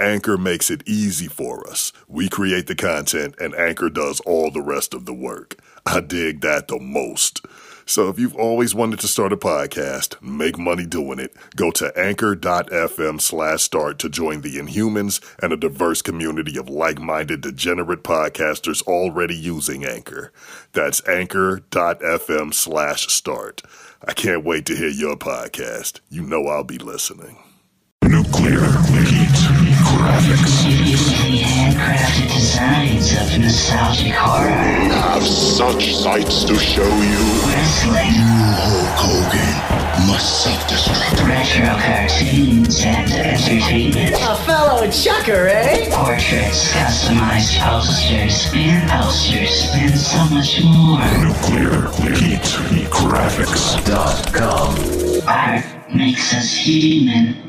Anchor makes it easy for us. We create the content and Anchor does all the rest of the work. I dig that the most. So if you've always wanted to start a podcast, make money doing it, go to anchor.fm slash start to join the Inhumans and a diverse community of like-minded degenerate podcasters already using Anchor. That's anchor.fm slash start. I can't wait to hear your podcast. You know I'll be listening. Nuclear graphics. Beautifully handcrafted designs of nostalgic horror, We Have such sights to show you. wrestling, Hulk Hogan must self-destruct. retro cartoons, and entertainment. A fellow chucker, eh? Portraits, customized posters, fan posters, and so much more. Nuclear heat graphics. Art makes us human.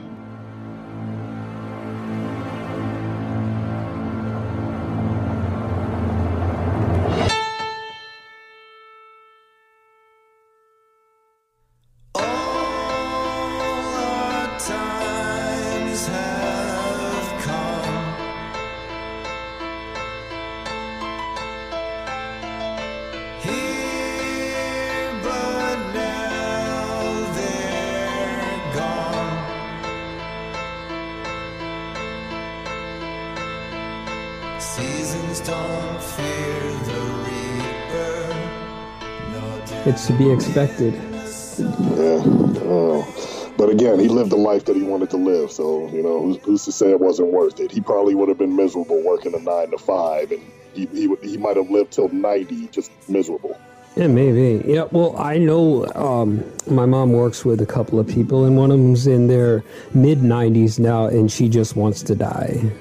It's to be expected. Yeah. Oh. But again, he lived the life that he wanted to live. So, you know, who's, who's to say it wasn't worth it? He probably would have been miserable working a nine to five, and he, he, he might have lived till 90 just miserable. Yeah, maybe. Yeah, well, I know um, my mom works with a couple of people, and one of them's in their mid 90s now, and she just wants to die.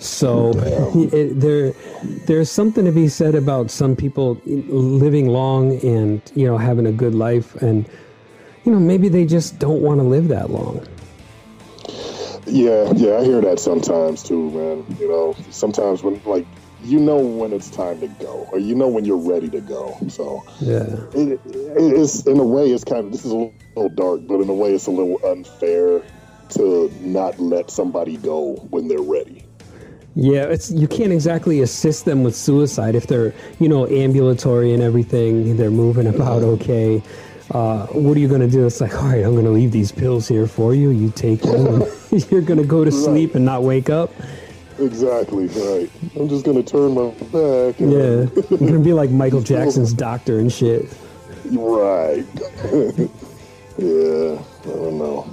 So it, there, there's something to be said about some people living long and you know having a good life, and you know maybe they just don't want to live that long. Yeah, yeah, I hear that sometimes too, man. You know, sometimes when, like, you know when it's time to go, or you know when you're ready to go. So, Yeah. it, it, it's in a way it's kind of this is a little dark, but in a way it's a little unfair to not let somebody go when they're ready. Yeah, it's you can't exactly assist them with suicide if they're you know ambulatory and everything. They're moving about okay. Uh, what are you gonna do? It's like, all right, I'm gonna leave these pills here for you. You take them. You're gonna go to sleep and not wake up. Exactly right. I'm just gonna turn my back. and- Yeah, you're gonna be like Michael Jackson's doctor and shit. Right. yeah. I don't know.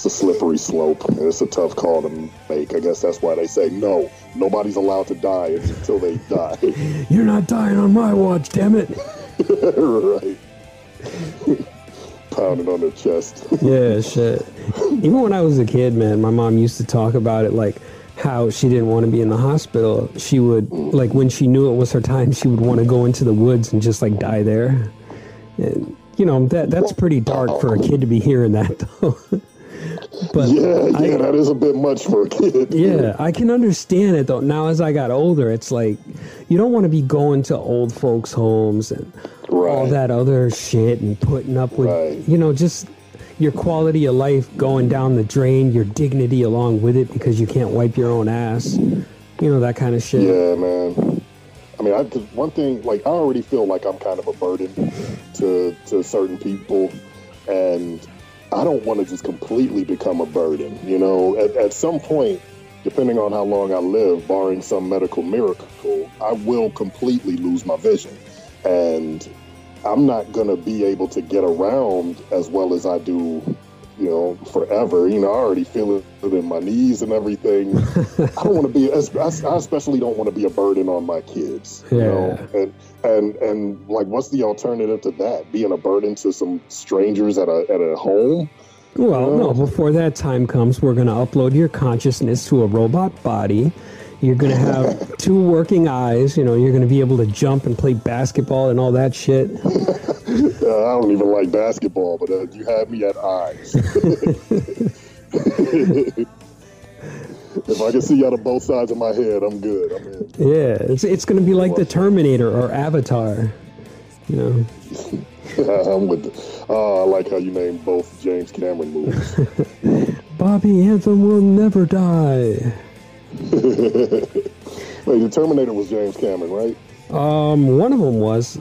It's a slippery slope, and it's a tough call to make. I guess that's why they say no. Nobody's allowed to die until they die. You're not dying on my watch, damn it. right. Pounding on their chest. Yeah, shit. Even when I was a kid, man, my mom used to talk about it like how she didn't want to be in the hospital. She would, like, when she knew it was her time, she would want to go into the woods and just like die there. And, you know, that that's pretty dark for a kid to be hearing that, though. but yeah, yeah, I, that is a bit much for a kid. yeah, I can understand it though. Now, as I got older, it's like you don't want to be going to old folks' homes and all that other shit and putting up with, Right. you know, just your quality of life going down the drain, your dignity along with it because you can't wipe your own ass. You know, that kind of shit. Yeah, man. I mean, I, 'cause one thing, like, I already feel like I'm kind of a burden to to certain people, and I don't want to just completely become a burden. You know, at, at some point, depending on how long I live, barring some medical miracle, I will completely lose my vision. And I'm not going to be able to get around as well as I do, you know, forever. You know, I already feel it in my knees and everything. I don't want to be, I especially don't want to be a burden on my kids, you know, and, and, and like, what's the alternative to that? Being a burden to some strangers at a, at a home? Well, no, uh. before that time comes, we're going to upload your consciousness to a robot body. You're going to have two working eyes. You know, you're going to be able to jump and play basketball and all that shit. I don't even like basketball, but uh, you had me at eyes. if I can see out of both sides of my head, I'm good. I'm in. Yeah, it's, it's going to be like the Terminator or Avatar. You know, I'm with. The, oh, I like how you named both James Cameron movies. Bobby Anthem will never die. Wait, the Terminator was James Cameron, right? Um, one of them was.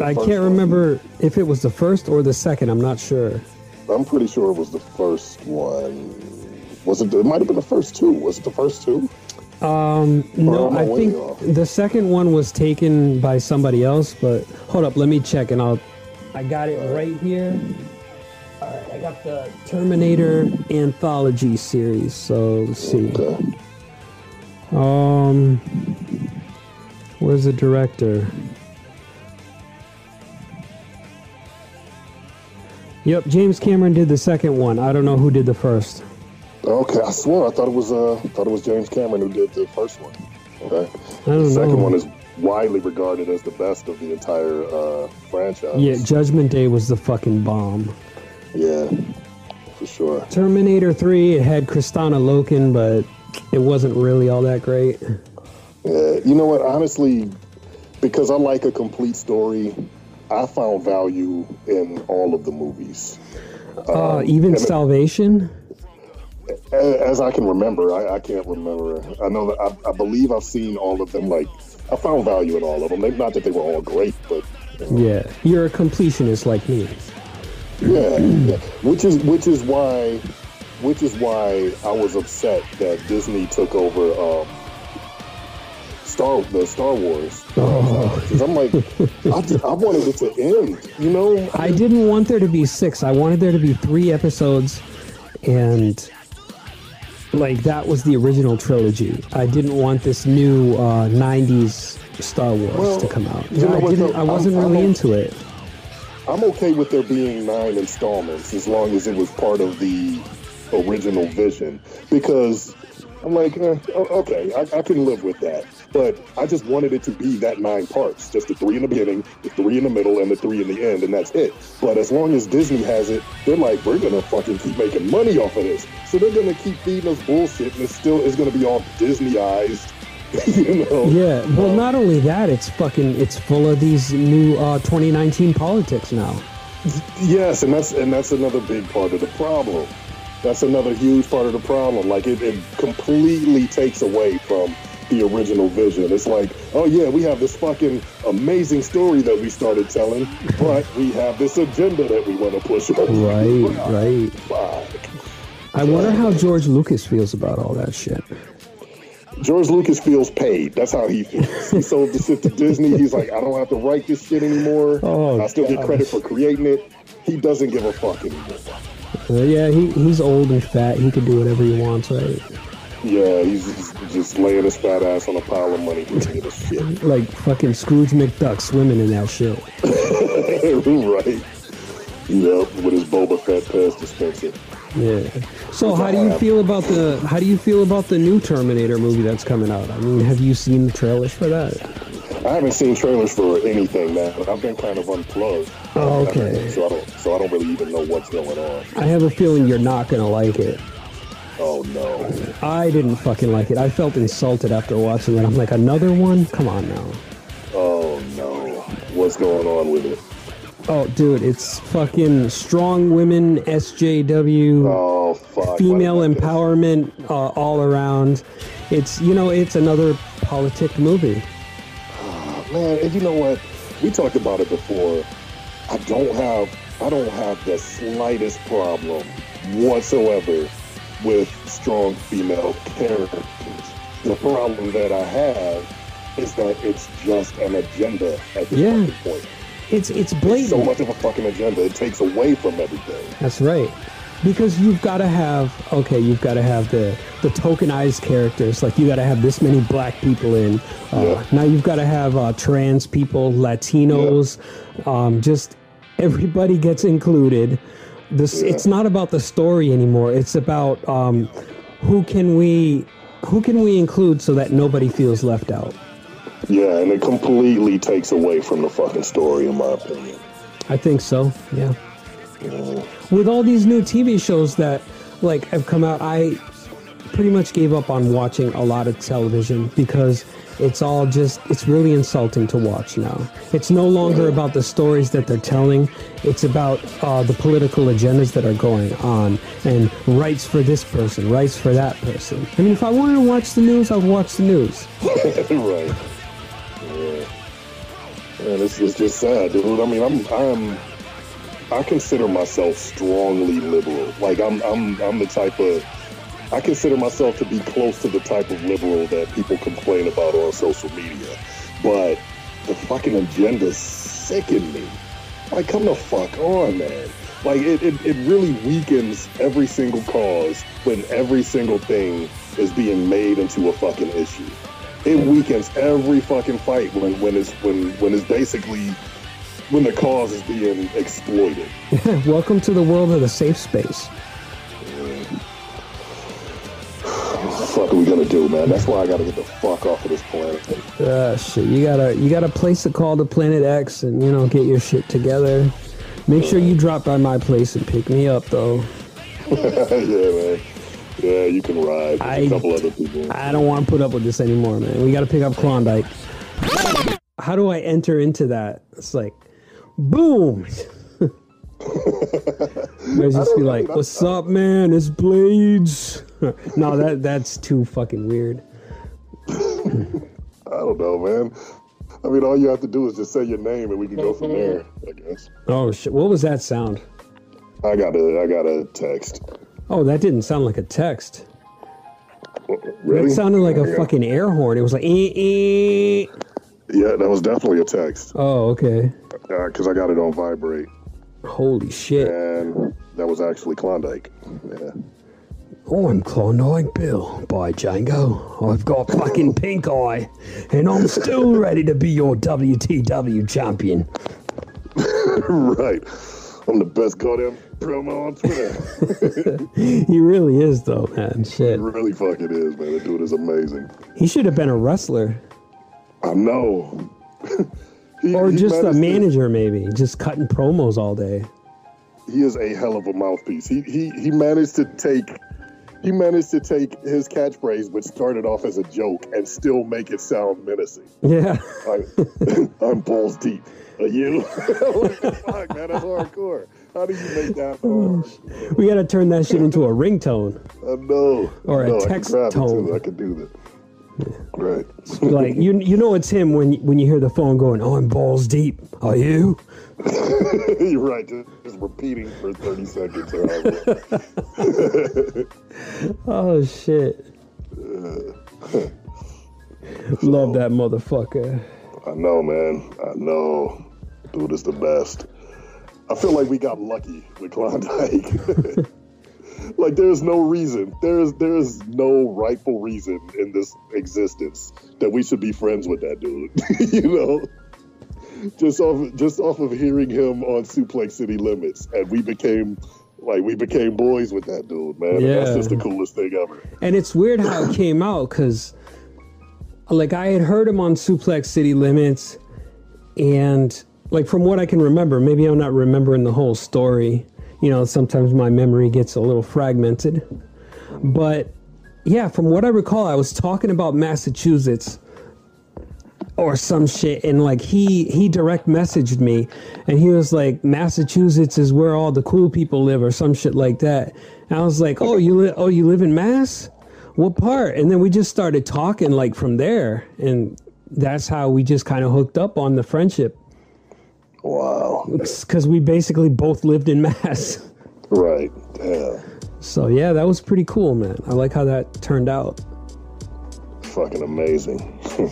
I can't one. remember if it was the first or the second. I'm not sure. I'm pretty sure it was the first one. Was it? It might have been the first two. Was it the first two? Um, no, I I think off? the second one was taken by somebody else. But hold up, let me check, and I'll. I got it right here. All right, I got the Terminator anthology series. So let's see. Okay. Um, where's the director? Yep, James Cameron did the second one. I don't know who did the first. Okay, I swear I thought it was uh thought it was James Cameron who did the first one. Okay. I don't The second know. one is widely regarded as the best of the entire uh, franchise. Yeah, Judgment Day was the fucking bomb. Yeah, for sure. Terminator 3, it had Kristanna Loken, but it wasn't really all that great. Yeah, you know what? Honestly, because I like a complete story, I found value in all of the movies. Uh, even and it- Salvation? As I can remember, I, I can't remember. I know that I, I believe I've seen all of them. Like, I found value in all of them. Not that they were all great, but Yeah, you're a completionist like me. Yeah, yeah. Which is which is why which is why I was upset that Disney took over um, Star the Star Wars. Because I'm like, I, just- I wanted it to end. You know, I didn't want there to be six. I wanted there to be three episodes, and like that was the original trilogy. I didn't want this new uh, '90s Star Wars Well, to come out. you know I didn't. I wasn't I'm- really I'm- into it. I'm okay with there being nine installments as long as it was part of the original vision. Because I'm like, eh, okay, I, I can live with that. But I just wanted it to be that nine parts, just the three in the beginning, the three in the middle, and the three in the end, and that's it. But as long as Disney has it, they're like, we're gonna fucking keep making money off of this. So they're gonna keep feeding us bullshit, and it's still it's gonna be all Disneyized. you know? Yeah. Well, not only that, it's fucking. It's full of these new uh, 2019 politics now. Yes, and that's and that's another big part of the problem. That's another huge part of the problem. Like it, it completely takes away from the original vision. It's like, oh yeah, we have this fucking amazing story that we started telling, but we have this agenda that we want to push over. Right. Right. Fuck. I wonder how George Lucas feels about all that shit. George Lucas feels paid. That's how he feels. He sold the shit to Disney. He's like, I don't have to write this shit anymore. Oh, I still get credit for creating it. He doesn't give a fuck anymore. Yeah, he, he's old and fat. He can do whatever he wants, right? Yeah, he's just, laying his fat ass on a pile of money to get a shit. Like fucking Scrooge McDuck swimming in that shit. right. Yep, with his Boba Fett Pez dispenser. Yeah. So how do you feel about the how do you feel about the new Terminator movie that's coming out? I mean, have you seen the trailers for that? I haven't seen trailers for anything, man. I've been kind of unplugged. Oh, okay. So I don't, so I don't really even know what's going on. I have a feeling you're not gonna like it. Oh no. I didn't fucking like it. I felt insulted after watching it. I'm like, another one? Come on now. Oh no. What's going on with it? Oh, dude, it's fucking strong women, SJW, Oh fuck. female Why am I- empowerment uh, all around. It's you know, it's another politic movie. Man, and you know what? We talked about it before. I don't have I don't have the slightest problem whatsoever with strong female characters. The problem that I have is that it's just an agenda at this Yeah. point. It's it's It's blatant. so much of a fucking agenda. It takes away from everything. That's right. Because you've got to have okay, you've got to have the the tokenized characters. Like you got to have this many black people in. Uh, Yeah. Now you've got to have uh, trans people, Latinos. Um, just everybody gets included. This Yeah. it's not about the story anymore. It's about um, who can we who can we include so that nobody feels left out. Yeah, and it completely takes away from the fucking story, in my opinion. I think so. Yeah. With all these new TV shows that like have come out, I pretty much gave up on watching a lot of television because it's all just it's really insulting to watch now. It's no longer about the stories that they're telling. It's about uh, the political agendas that are going on and rights for this person, rights for that person. I mean, if I wanted to watch the news, I'd watch the news. right. Yeah. Man, it's, it's just sad, dude. I mean, I'm I'm I consider myself strongly liberal. Like I'm I'm I'm the type of I consider myself to be close to the type of liberal that people complain about on social media. But the fucking agenda sicken me. Like, come the fuck on, man. Like, it, it, it really weakens every single cause when every single thing is being made into a fucking issue. It weakens every fucking fight when, when it's when when it's basically when the cause is being exploited. Welcome to the world of the safe space. What the fuck are we gonna do, man? That's why I gotta get the fuck off of this planet. Uh, shit, you gotta you gotta place a call to Planet X and you know get your shit together. Make sure you drop by my place and pick me up though. yeah, man. Yeah, you can ride. I- a couple other people. I don't want to put up with this anymore, man. We gotta pick up Klondike. How do I enter into that? It's like, boom. I just be like, "What's up, man? It's Blades." no, that that's too fucking weird. I don't know, man. I mean, all you have to do is just say your name, and we can go from there. I guess. Oh shit! What was that sound? I got a, I got a text. Oh, that didn't sound like a text. Really? That sounded like a fucking air horn. It was like, eh, eh. Yeah, that was definitely a text. oh, okay. Uh, because I got it on vibrate, Holy shit. and that was actually Klondike. Yeah. Oh, I'm Klondike Bill by Django. I've got fucking pink eye, and I'm still ready to be your WTW champion. right. I'm the best goddamn promo on Twitter. He really is, though, man. Shit. it really fucking is, man. That dude is amazing. He should have been a wrestler I know. He- or he just a to- manager, maybe, just cutting promos all day. he is a hell of a mouthpiece. He he he managed to take he managed to take his catchphrase, which started off as a joke, and still make it sound menacing. Yeah. I, I'm balls deep. Are you? what the fuck, man? That's hardcore. How do you make that hard? we got to turn that shit into a ringtone. I know. Or a no, text I can grab it tone. I can do that. Right. Like you, you know it's him when when you hear the phone going, "Oh, I'm balls deep." Are you? You're right. Just, just repeating for 30 seconds. Or however. Oh shit! Love that motherfucker. I know, man. I know. Dude is the best. I feel like we got lucky with Klondike. like there's no reason. There's there's no rightful reason in this existence that we should be friends with that dude. you know? Just off just off of hearing him on Suplex City Limits and we became like we became boys with that dude, man. And that's just the coolest thing ever. And it's weird how it came out because, like, I had heard him on Suplex City Limits, and like from what I can remember, maybe I'm not remembering the whole story. You know, sometimes my memory gets a little fragmented, but yeah, from what I recall, I was talking about Massachusetts or some shit and like he he direct messaged me and he was like massachusetts is where all the cool people live or some shit like that. And i was like oh you live oh you live in mass? What part? And then we just started talking like from there and that's how we just kind of hooked up on the friendship Wow. because we basically both lived in mass Right. Yeah. So yeah, that was pretty cool, man. I like how that turned out. Fucking amazing.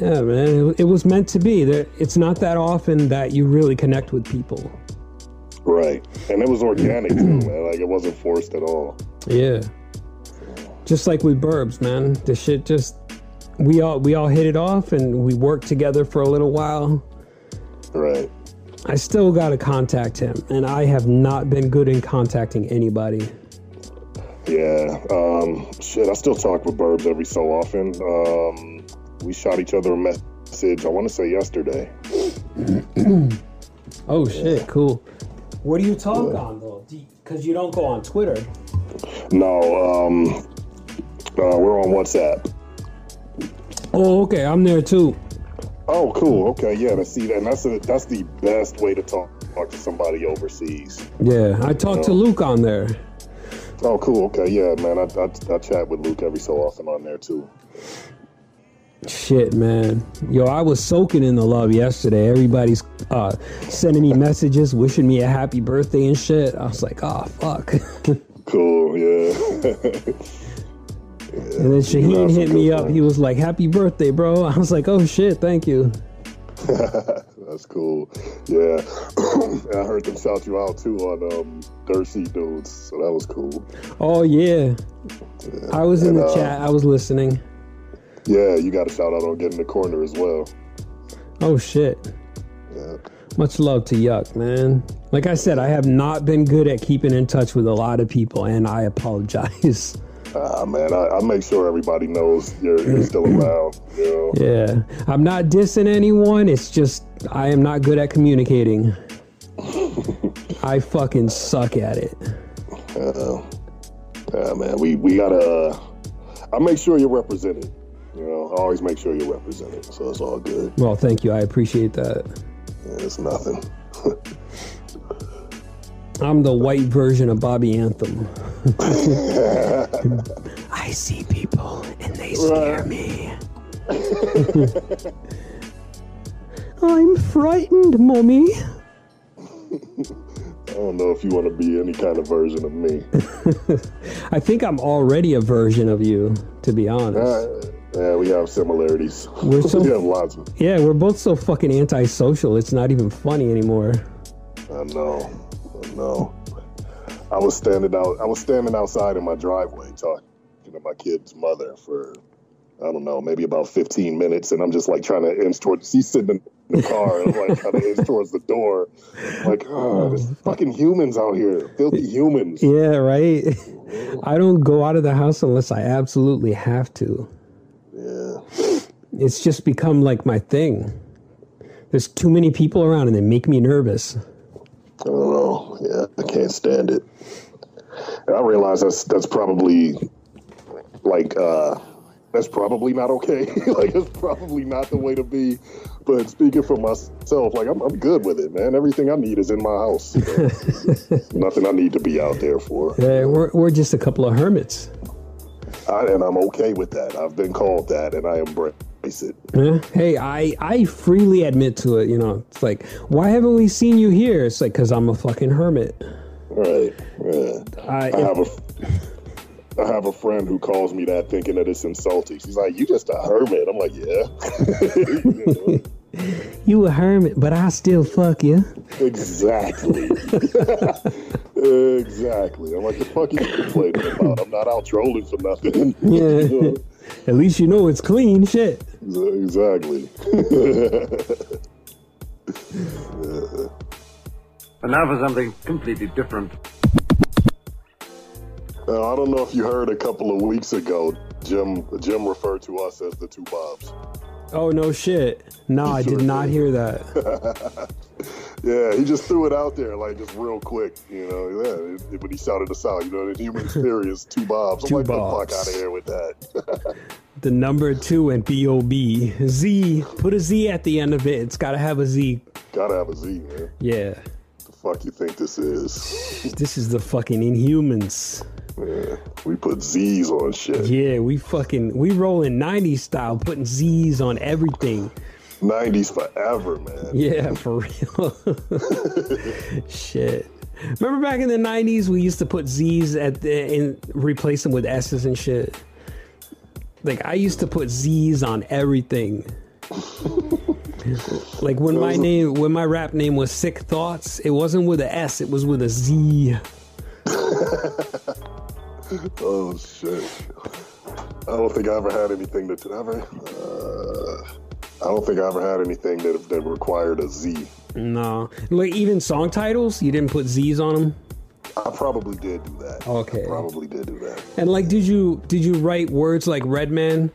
Yeah, man, it, it was meant to be. There, it's not that often that you really connect with people. right. And it was organic too, man. Like it wasn't forced at all. Yeah. Just like with Burbs, man. The shit just we all we all hit it off and we worked together for a little while. Right. I still gotta contact him, and I have not been good in contacting anybody. Yeah. Um, shit, I still talk with Burbs every so often. Um, we shot each other a message, I want to say yesterday. Oh shit, cool. What do you talk on though? Because you don't go on Twitter. No, um, uh, we're on WhatsApp. Oh, okay, I'm there too. Oh, cool. Okay, yeah. To see that, and that's a, that's the best way to talk talk to somebody overseas. Yeah, I talk to Luke on there. Oh, cool. Okay, yeah, man. I, I, I chat with Luke every so often on there too. Shit, man. Yo, I was soaking in the love yesterday. Everybody's uh, sending me messages, wishing me a happy birthday and shit. I was like, oh, fuck. Cool. Yeah. then Shaheen hit me up. He was like, happy birthday, bro. I was like, oh, shit, thank you. that's cool. Yeah. and I heard them shout you out too on um, Dudes, so that was cool. Oh, yeah. I was in the uh, chat. I was listening. Yeah, you got a shout out on getting the corner as well. Oh, shit. Yeah. Much love to Yuck, man. Like I said, I have not been good at keeping in touch with a lot of people, and I apologize. Ah, man, I, I make sure everybody knows you're, you're still around. You know? Yeah, I'm not dissing anyone. It's just I am not good at communicating. I fucking suck at it. Yeah, man, we we gotta. Uh, I make sure you're represented. You know, I always make sure you're represented, so it's all good. Well, thank you. I appreciate that. Yeah, it's nothing. I'm the white version of Bobby Anthem. I see people and they scare me. I'm frightened, mommy. I don't know if you want to be any kind of version of me. I think I'm already a version of you, to be honest. Uh, yeah, we have similarities. We're so- we have lots of. Yeah, we're both so fucking antisocial. It's not even funny anymore. I know. I. I was standing out. I was standing outside in my driveway talking to my kid's mother for I don't know, maybe about 15 minutes, and I'm just like trying to inch towards. She's sitting in the car, and I'm like trying to inch towards the door. Like, ah, oh, there's fucking humans out here, filthy humans. Yeah, right. I don't go out of the house unless I absolutely have to. Yeah. It's just become like my thing. There's too many people around and they make me nervous. Know. Yeah, I can't stand it. And I realize that's that's probably like uh that's probably not okay. like it's probably not the way to be. But speaking for myself, like I'm I'm good with it, man. Everything I need is in my house. Nothing I need to be out there for. Yeah, we're, we're just a couple of hermits. I, and I'm okay with that. I've been called that and I embrace it. Yeah. Hey, I, I freely admit to it. You know, it's like, why haven't we seen you here? It's like, because I'm a fucking hermit. Right. Yeah. I, I have a I have a friend who calls me that thinking that it's insulting. She's like, "You just a hermit." I'm like, "Yeah." You a hermit, but I still fuck you. exactly. exactly. I'm like, "The fuck are you complaining about? I'm not out trolling for nothing." Yeah. You know? At least you know it's clean. Shit. exactly. And now for something completely different. Now, I don't know if you heard a couple of weeks ago, Jim Jim referred to us as the two Bobs. Oh no shit. No, I did not hear that. Yeah, he just threw it out there like just real quick, you know. Yeah, when he shouted us out, you know, the human experience, two Bobs. I'm Two like, get the Bobs. fuck out of here with that. The number two and B O B Z. Put a Z at the end of it. It's gotta have a Z. Gotta have a Z, man. Yeah. The fuck you think this is? This is the fucking Inhumans. Yeah, we put Z's on shit. Yeah, we fucking we rolling 90s style, putting Z's on everything. 90s forever, man. Yeah, for real. Shit. Remember back in the '90s, we used to put Z's at the and replace them with S's and shit. Like I used to put Z's on everything. like when my name, when my rap name was Sick Thoughts, it wasn't with a S, it was with a Z. Oh shit! I don't think I ever had anything that ever. Uh, I don't think I ever had anything that that required a Z. No, like even song titles, you didn't put Z's on them. I probably did do that. Okay. I probably did do that. And like, did you did you write words like Redman,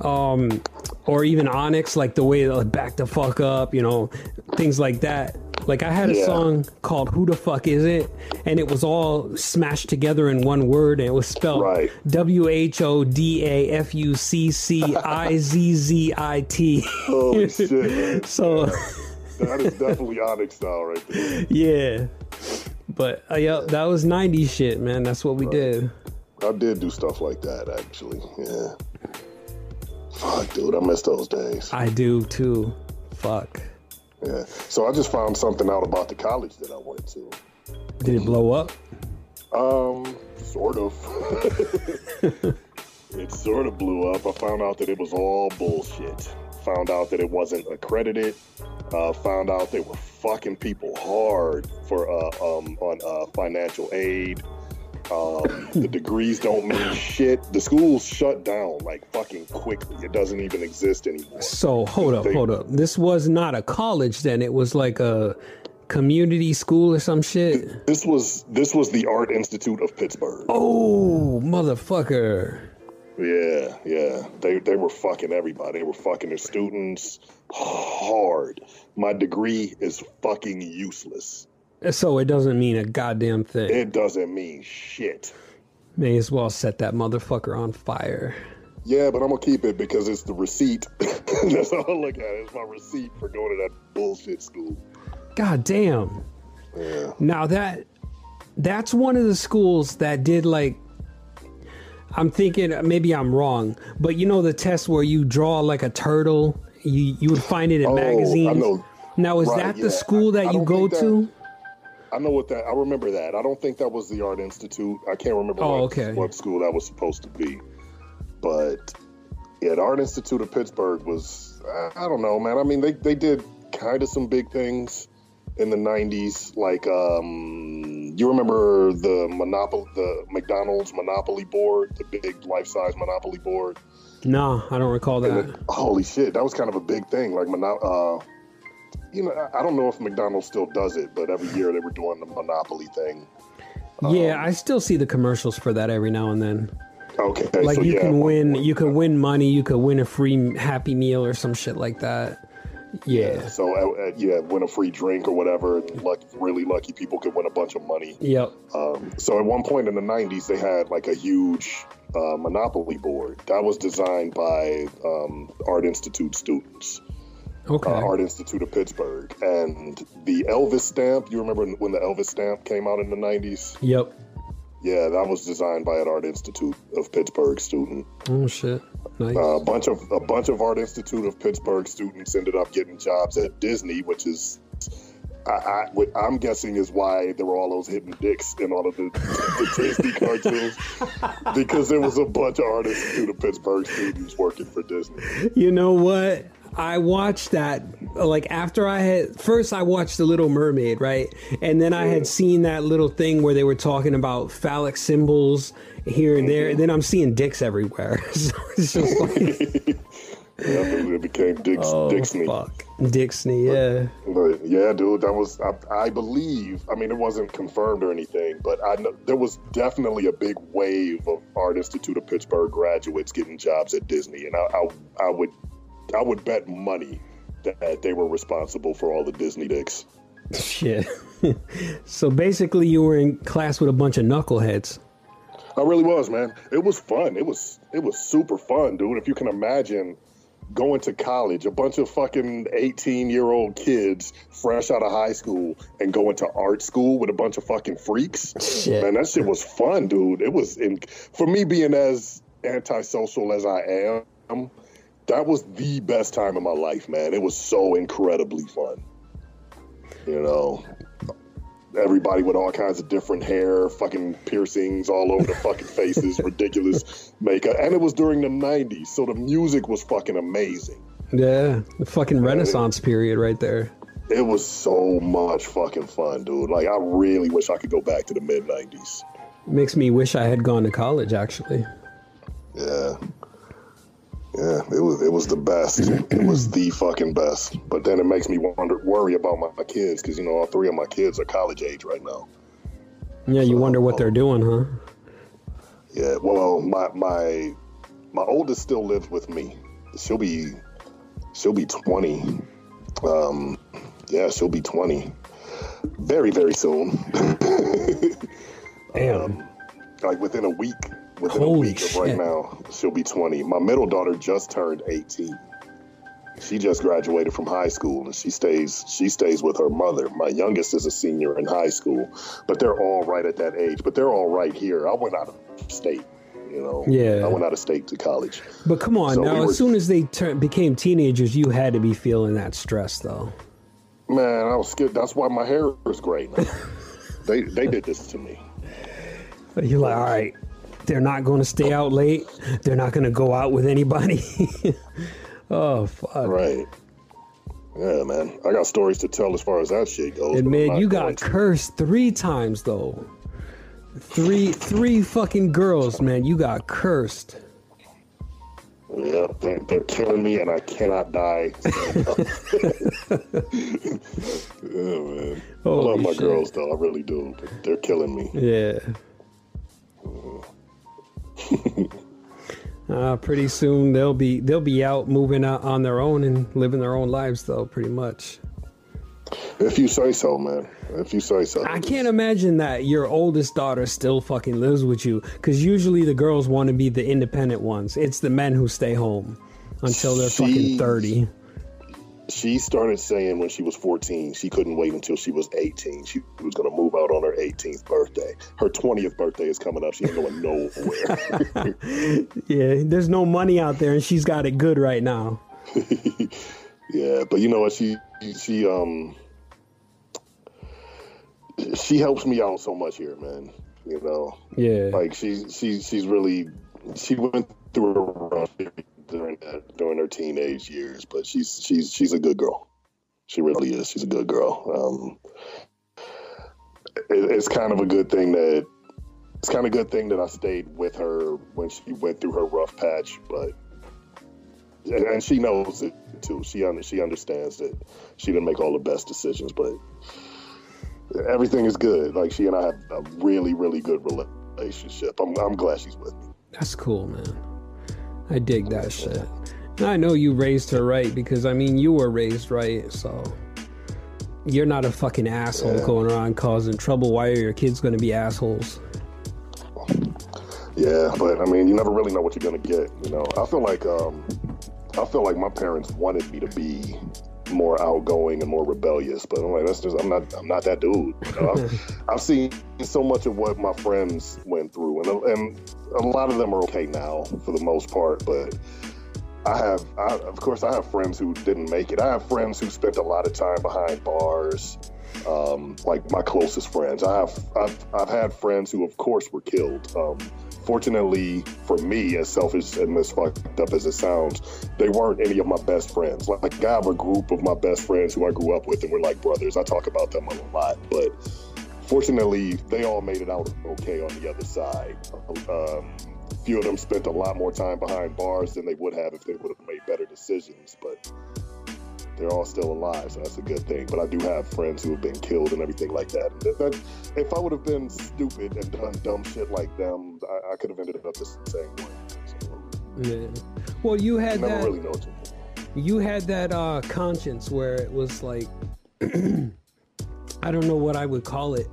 um, or even Onyx, like the way like back the fuck up, you know, things like that. Like I had a Yeah. song called "Who the Fuck Is It," and it was all smashed together in one word, and it was spelled Right. W H O D A F U C C I Z Z I T. Holy shit! So That is definitely Onyx style right there. yeah, but uh, yeah, that was '90s shit, man. That's what we did. I did do stuff like that actually. Yeah. Fuck, dude, I miss those days. I do too. Fuck. Yeah. So I just found something out about the college that I went to. Did it blow up? Um, sort of. it sort of blew up. I found out that it was all bullshit. Found out that it wasn't accredited. Uh, found out they were fucking people hard for uh, um, on uh, financial aid. Um, the degrees don't mean shit. The schools shut down like fucking quickly. It doesn't even exist anymore. So hold up, They- hold up. This was not a college then. It was like a community school or some shit. This was this was the Art Institute of Pittsburgh. Oh, motherfucker. Yeah, yeah. They they were fucking everybody. They were fucking their students hard. My degree is fucking useless. So it doesn't mean a goddamn thing. It doesn't mean shit. May as well set that motherfucker on fire. Yeah, but I'm gonna keep it because it's the receipt. That's all I look at. It's my receipt for going to that bullshit school. God damn. Yeah. Now that that's one of the schools that did like I'm thinking maybe I'm wrong, but you know the test where you draw like a turtle, you you would find it in Oh, I magazines. know. Now is Right, that yeah. the school that I you don't go that- to? I know what that. I remember that. I don't think that was the Art Institute. I can't remember Oh, what, okay. what school that was supposed to be. But yeah, the Art Institute of Pittsburgh was. I I don't know, man. I mean, they they did kind of some big things in the '90s. Like, um, you remember the Monopoly, the McDonald's Monopoly board, the big life-size Monopoly board. No, I don't recall that. it- holy shit, that was kind of a big thing. Like, mono- uh, you know, I- don't know if McDonald's still does it, but every year they were doing the Monopoly thing. yeah, I still see the commercials for that every now and then. Okay, Like so you yeah, can win, you can win money, you could win a free Happy Meal or some shit like that. Yeah. So uh, uh, yeah, win a free drink or whatever. Lucky, really lucky people could win a bunch of money. Yep. Um, so at one point in the '90s, they had like a huge uh, Monopoly board that was designed by um, Art Institute students. Okay. uh, Art Institute of Pittsburgh, and the Elvis stamp. You remember when the Elvis stamp came out in the '90s? Yep. Yeah, that was designed by an Art Institute of Pittsburgh student. Oh shit. Nice. Uh, a bunch of a bunch of Art Institute of Pittsburgh students ended up getting jobs at Disney, which is. I, I, what I'm guessing is why there were all those hidden dicks in all of the, the Disney cartoons, because there was a bunch of Art Institute of Pittsburgh students working for Disney. You know what? I watched that like after I had first I watched The Little Mermaid, right? And then I had mm. seen that little thing where they were talking about phallic symbols here and there. And then I'm seeing dicks everywhere. so it's just like Yeah, it became Dix, oh Dixney. fuck. Dixney, yeah. But yeah, dude, that was I, I believe. I mean, it wasn't confirmed or anything, but I know there was definitely a big wave of Art Institute of Pittsburgh graduates getting jobs at Disney, and I I, I would I would bet money that they were responsible for all the Disney dicks. Shit. so basically you were in class with a bunch of knuckleheads. I really was, man. It was fun. It was it was super fun, dude. If you can imagine going to college, a bunch of fucking 18 year old kids fresh out of high school and going to art school with a bunch of fucking freaks. Shit. Man, that shit was fun, dude. It was in for me being as antisocial as I am, that was the best time of my life, man. It was so incredibly fun. You know. everybody with all kinds of different hair, fucking piercings all over the fucking faces, ridiculous makeup. And it was during the 90s, so the music was fucking amazing. Yeah, the fucking Renaissance period right there. It was so much fucking fun, dude. Like, I really wish I could go back to the mid 90s. Makes me wish I had gone to college. Actually, Yeah. Yeah, it was it was the best. It was the fucking best. But then it makes me wonder, worry about my, my kids because you know all three of my kids are college age right now. yeah. You wonder what they're doing, huh? Yeah, well, my my my oldest still lives with me. She'll be she'll be twenty. Um, yeah, she'll be twenty very very soon. Damn. like within a week. Within Holy a week of right now, she'll be twenty. My middle daughter just turned eighteen. She just graduated from high school and she stays she stays with her mother. My youngest is a senior in high school, but they're all right at that age. But they're all right here. I went out of state, you know. Yeah. I went out of state to college. But come on, So now we were- as soon as they turn, became teenagers, you had to be feeling that stress, though. Man, I was scared. That's why my hair is gray now. they they did this to me. You're like, all right, they're not going to stay out late. They're not going to go out with anybody. oh fuck! Right. Yeah, man. I got stories to tell as far as that shit goes. And man, you got to. cursed three times though. Three, three fucking girls, man. You got cursed. Yeah, they're, they're killing me, and I cannot die. yeah, man. I Holy love my shit. girls, though. I really do. They're killing me. Yeah. uh, Uh, pretty soon they'll be they'll be out moving out on their own and living their own lives though. Pretty much. If you say so, man. If you say so. I can't imagine that your oldest daughter still fucking lives with you because usually the girls want to be the independent ones. It's the men who stay home until they're fucking thirty. She started saying when she was 14, she couldn't wait until she was 18. She was going to move out on her 18th birthday. Her 20th birthday is coming up. She ain't going nowhere. Yeah, there's no money out there, and she's got it good right now. Yeah, but you know what? She she um she helps me out so much here, man. You know, Yeah, like she, she's she's really she went through a rough period during during her teenage years, but she's she's she's a good girl. She really is. She's a good girl. Um, it, it's kind of a good thing that it's kind of good thing that I stayed with her when she went through her rough patch, but and, and she knows it too. She under, she understands that she didn't make all the best decisions, but everything is good. Like she and I have a really really good relationship. I'm I'm glad she's with me. that's cool, man. I dig that shit. And I know you raised her right because I mean you were raised right, so you're not a fucking asshole Yeah. going around causing trouble. Why are your kids going to be assholes? Yeah, but I mean, you never really know what you're gonna get. You know, I feel like um, I feel like my parents wanted me to be more outgoing and more rebellious, but I'm like, that's just I'm not I'm not that dude. You know? I've, I've seen so much of what my friends went through, and and a lot of them are okay now for the most part, but. I have, I, of course, I have friends who didn't make it. I have friends who spent a lot of time behind bars, um, like my closest friends. I have, I've, I've had friends who, of course, were killed. Um, fortunately for me, as selfish and as fucked up as it sounds, they weren't any of my best friends. Like, I have a group of my best friends who I grew up with, and we're like brothers. I talk about them a lot, but fortunately, they all made it out okay on the other side. Um, few of them spent a lot more time behind bars than they would have if they would have made better decisions, but they're all still alive, so that's a good thing. But I do have friends who have been killed and everything like that. And that, if I would have been stupid and done dumb shit like them, I, I could have ended up just the same way. So, Yeah. Well, you had never that. really know what you had that uh conscience where it was like I don't know what I would call it.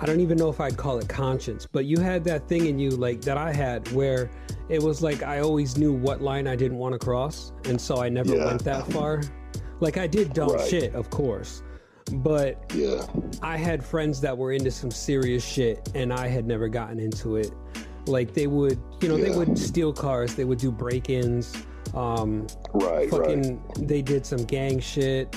I don't even know if I'd call it conscience, but you had that thing in you like that I had where it was like I always knew what line I didn't want to cross, and so I never Yeah. went that far. Like I did dumb Right. shit, of course, but Yeah, I had friends that were into some serious shit and I had never gotten into it. Like they would, you know, they would steal cars, they would do break-ins, um right, fucking right. they did some gang shit.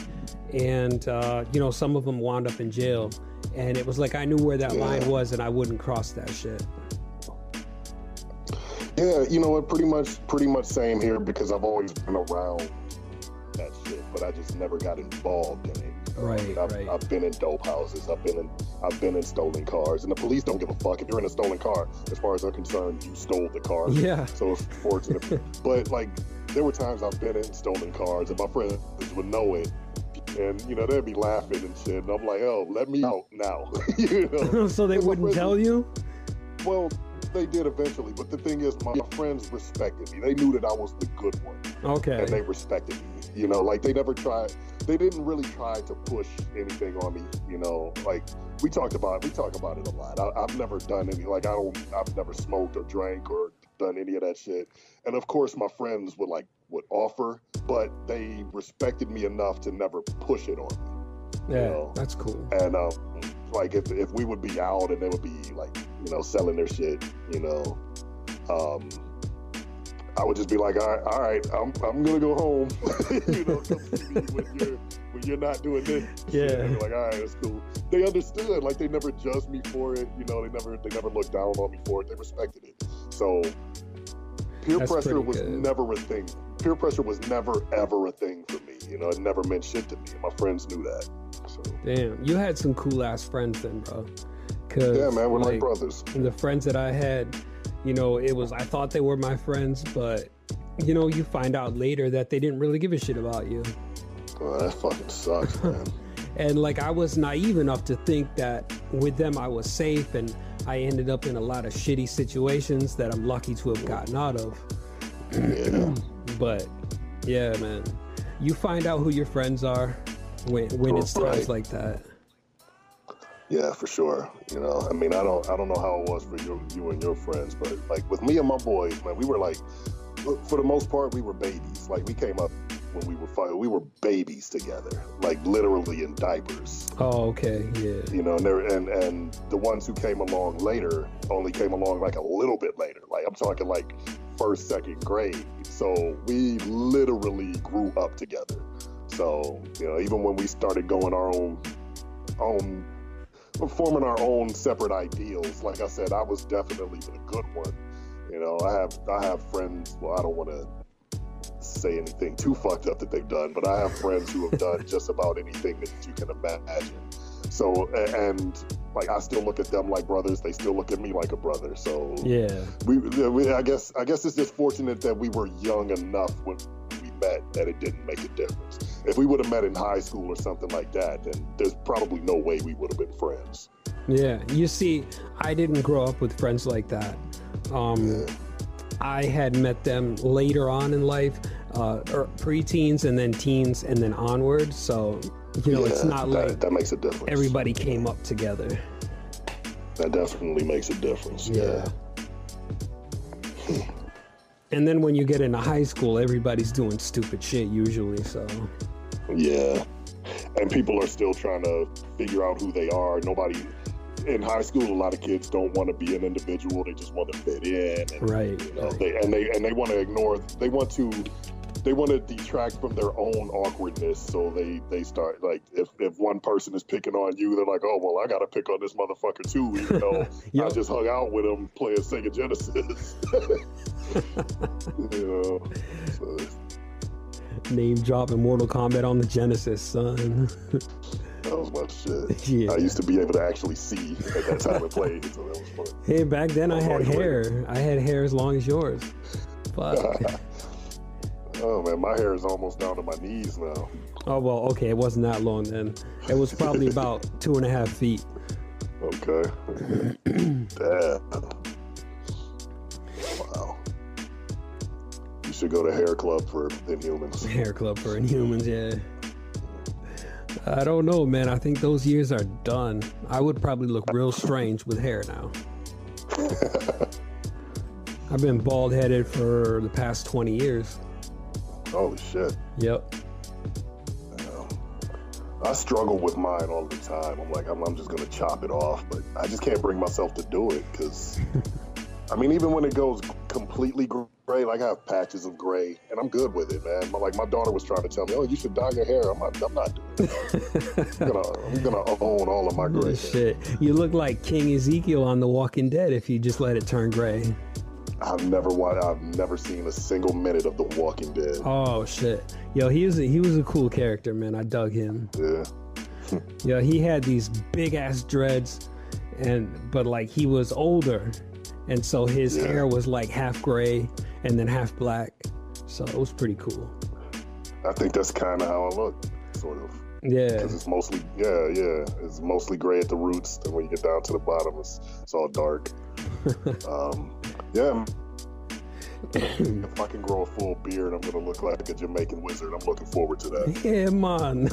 and uh, you know some of them wound up in jail. And it was like I knew where that Yeah. line was, and I wouldn't cross that shit. Yeah, you know what? Pretty much, pretty much same here because I've always been around that shit, but I just never got involved in it. Right, I've, right. I've been in dope houses. I've been in, I've been in stolen cars, and the police don't give a fuck if you're in a stolen car. As far as they're concerned, you stole the car. Yeah. So it's fortunate, but like there were times I've been in stolen cars, and my friends would know it. And you know they'd be laughing and shit, and I'm like, "Oh, let me out now!" you know. so they wouldn't tell you. well, they did eventually, but the thing is, my friends respected me. They knew that I was the good one, Okay. and they respected me. You know, like they never tried. They didn't really try to push anything on me. You know, like we talked about. We talk about it a lot. I, I've never done any. Like I don't. I've never smoked or drank or done any of that shit. And of course, my friends would like would offer, but they respected me enough to never push it on me yeah, know. that's cool. and um, like if if we would be out and they would be like you know selling their shit, you know, um, I would just be like, all right, all right I'm I'm gonna go home. you know, come see me when you're when you're not doing this. Yeah. Like, all right, that's cool. They understood, like they never judged me for it. You know, they never they never looked down on me for it. They respected it. So peer That's pressure was good. never a thing. Peer pressure was never ever a thing for me. You know, it never meant shit to me. My friends knew that. Damn, you had some cool ass friends then, bro. Cause yeah, man, we're like, like brothers. the friends that I had, you know, it was I thought they were my friends, but you know, you find out later that they didn't really give a shit about you. Oh, that fucking sucks, man. And like I was naive enough to think that with them I was safe and I ended up in a lot of shitty situations that I'm lucky to have gotten out of. yeah. But yeah, man. You find out who your friends are when when it's times like that. Yeah, for sure. You know, I mean, I don't, I don't know how it was for you, you and your friends, but like with me and my boys, man, we were like, for the most part, we were babies. Like we came up when we were five, we were babies together, like literally in diapers. Oh, okay, yeah. You know, and there, and and the ones who came along later only came along like a little bit later. Like I'm talking like first, second grade. So we literally grew up together. So you know, even when we started going our own own forming our own separate ideals. Like I said, I was definitely the good one. You know, I have I have friends. Well, I don't want to say anything too fucked up that they've done, but I have friends who have done just about anything that you can imagine. So, and like I still look at them like brothers. They still look at me like a brother. So, Yeah. we, we I guess I guess it's just fortunate that we were young enough when we met that it didn't make a difference. If we would have met in high school or something like that, then there's probably no way we would have been friends. Yeah, you see, I didn't grow up with friends like that. Um, I had met them later on in life, uh, or preteens and then teens and then onward. So, you know, it's not that, like that makes a difference. everybody came up together. that definitely makes a difference. Yeah. And then when you get into high school, everybody's doing stupid shit usually. So, Yeah. And people are still trying to figure out who they are. Nobody in high school, a lot of kids don't want to be an individual. They just want to fit in. And, right. you know, they and they and they want to ignore. They want to. They want to detract from their own awkwardness, so they they start like if if one person is picking on you, they're like, oh well, I got to pick on this motherfucker too, even though I just hung out with him playing Sega Genesis. you know, so Name dropping Mortal Kombat on the Genesis, son. that was my shit. Yeah. I used to be able to actually see at that time I played, so that was fun. hey, back then oh, I had Oh, wait, wait. hair. I had hair as long as yours. Fuck. Oh man, my hair is almost down to my knees now. oh well, okay, it wasn't that long then. It was probably about two and a half feet. Okay. Damn. Wow. You should go to hair club for Inhumans. Hair club for inhumans, yeah. I don't know, man. I think those years are done. I would probably look real strange with hair now. I've been bald headed for the past 20 years. Holy shit. Yep. I struggle with mine all the time. I'm like, I'm, I'm just gonna chop it off, but I just can't bring myself to do it because, I mean, even when it goes completely gray. Like I have patches of gray, and I'm good with it, man. My- Like my daughter was trying to tell me, "Oh, you should dye your hair." I'm not. I'm not doing it. I'm gonna, I'm gonna own all of my gray. hair. Shit, you look like King Ezekiel on The Walking Dead if you just let it turn gray. I've never watched. I've never seen a single minute of The Walking Dead. Oh shit, yo, he was a, he was a cool character, man. I dug him. Yeah. Yeah, he had these big ass dreads, and but like he was older, and so his Yeah. hair was like half gray and then half black. So it was pretty cool. I think that's kind of how I look, sort of. Yeah, Because it's mostly, yeah, yeah, it's mostly gray at the roots. and when you get down to the bottom, it's, it's all dark. um, yeah. if I can grow a full beard, I'm going to look like a Jamaican wizard. I'm looking forward to that. yeah, man.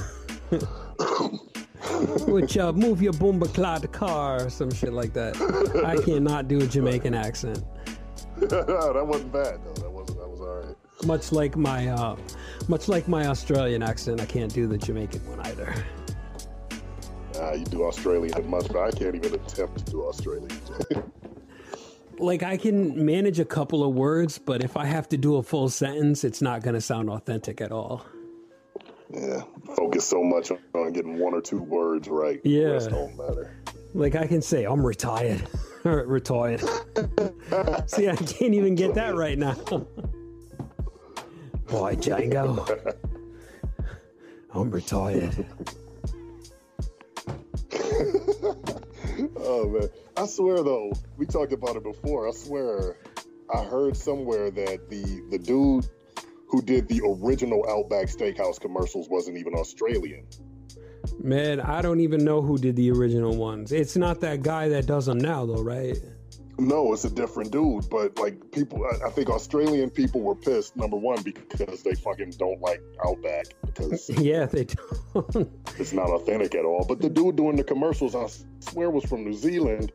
Which uh, move your boomba clad car or some shit like that. I cannot do a Jamaican accent. that wasn't bad, though. That wasn't, that was all right. Much like my uh, much like my Australian accent, I can't do the Jamaican one either. Uh, you do Australian much, but I can't even attempt to do Australian. like I can manage a couple of words, but if I have to do a full sentence, it's not going to sound authentic at all. yeah, focus so much on, getting one or two words right. Yeah. rest don't matter. Like I can say I'm retired, retired. See, I can't even get that right now. Boy, Django, I'm retired. Oh man, I swear though, we talked about it before. I swear, I heard somewhere that the the dude who did the original Outback Steakhouse commercials wasn't even Australian. Man, I don't even know who did the original ones. It's not that guy that does them now, though, right? No, it's a different dude. But like people, I, I think Australian people were pissed. Number one, because they fucking don't like Outback because Yeah, they don't. it's not authentic at all. But the dude doing the commercials, I swear, was from New Zealand.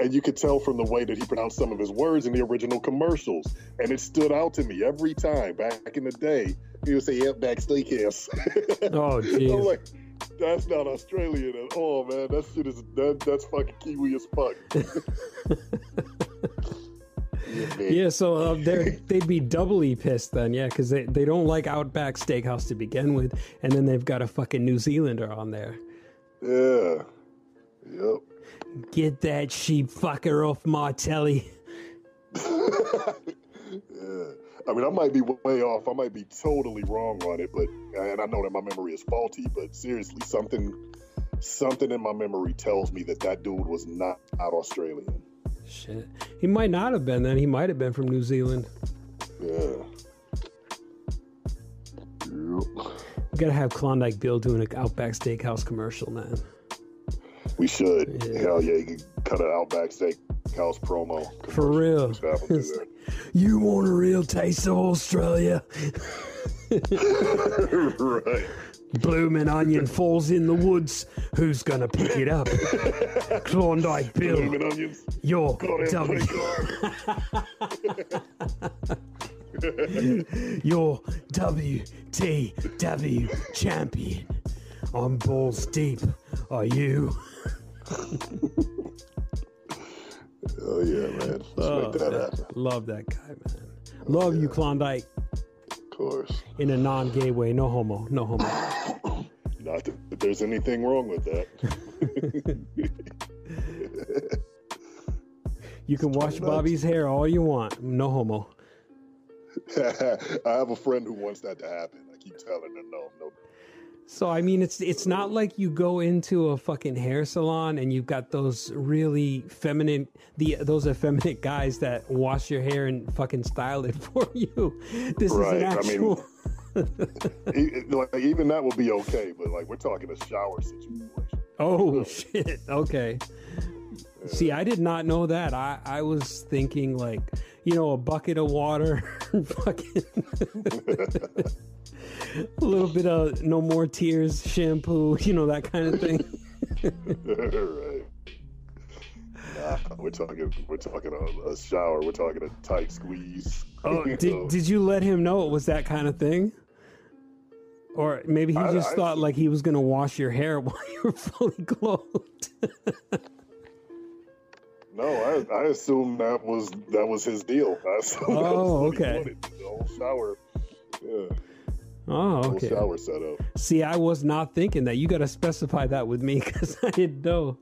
And you could tell from the way that he pronounced some of his words in the original commercials. And it stood out to me every time back in the day. He would say, Outback Steakhouse. Oh, I'm jeez. like, that's not Australian at all, man. That shit is, that, that's fucking Kiwi as fuck. yeah, so uh, they'd be doubly pissed then, yeah, because they, they don't like Outback Steakhouse to begin with, and then they've got a fucking New Zealander on there. Yeah. Yep. Get that sheep fucker off my telly. I mean, I might be way off. I might be totally wrong on it, but and I know that my memory is faulty. But seriously, something, something in my memory tells me that that dude was not out Australian. Shit. He might not have been then. He might have been from New Zealand. Yeah. We gotta have Klondike Bill doing an Outback Steakhouse commercial, man. We should. Yeah. Hell yeah, you cut an Outback Steakhouse promo. For real. Just have 'em do It's that. like, you want a real taste of Australia? right. Bloomin' onion falls in the woods. Who's gonna pick it up? Klondike Bill. Blooming onions. You're Go ahead, W. buddy, WTW champion. I'm balls deep. Are you? Oh yeah, man. Let's Oh, make that happen. Love that guy, man. Love you, Klondike. Course. In a non-gay way. No homo. No homo. Not that there's anything wrong with that. You can wash Bobby's hair all you want. No homo. I have a friend who wants that to happen. I keep telling her no, no. So I mean, it's it's not like you go into a fucking hair salon and you've got those really feminine the those effeminate guys that wash your hair and fucking style it for you. This Right, is I an mean- actual. E- like, even that would be okay, but like we're talking a shower situation. oh shit! Okay. See, I did not know that. I I was thinking like you know a bucket of water, fucking a little bit of no more tears shampoo, you know that kind of thing. right. Nah, we're talking. We're talking a, a shower. We're talking a tight squeeze. Oh, know? did, did you let him know it was that kind of thing? Or maybe he I- just I- thought like he was going to wash your hair while you were fully clothed. No, I, I assumed that was that was his deal. I Oh, was what he oh, okay. The whole shower, yeah, Oh, whole okay. shower setup. See, I was not thinking that. You got to specify that with me because I didn't know.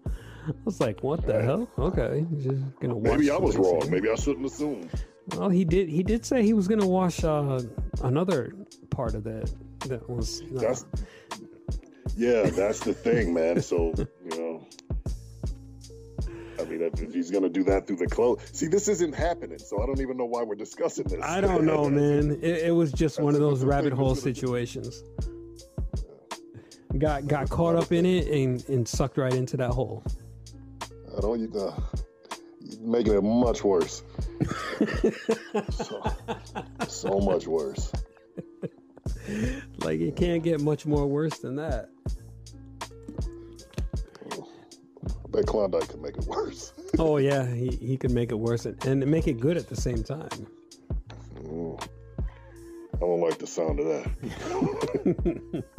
I was like, "What the hell?" Okay, just gonna. Maybe I was wrong. Maybe I shouldn't assume. Well, he did. He did say he was gonna wash uh, another part of that. That was. uh, That's yeah, that's the thing, man. So you know, I mean, if, if he's gonna do that through the clothes, see, this isn't happening. So I don't even know why we're discussing this. I don't know, man. It, it was just one of those rabbit hole that's situations. Got got caught up in it and, and sucked right into that hole. I don't. You, uh, making it much worse. so, so much worse. Like it can't get much more worse than that. Bet Klondike could make it worse. Oh yeah, he, he could make it worse and, and make it good at the same time. Mm. I don't like the sound of that.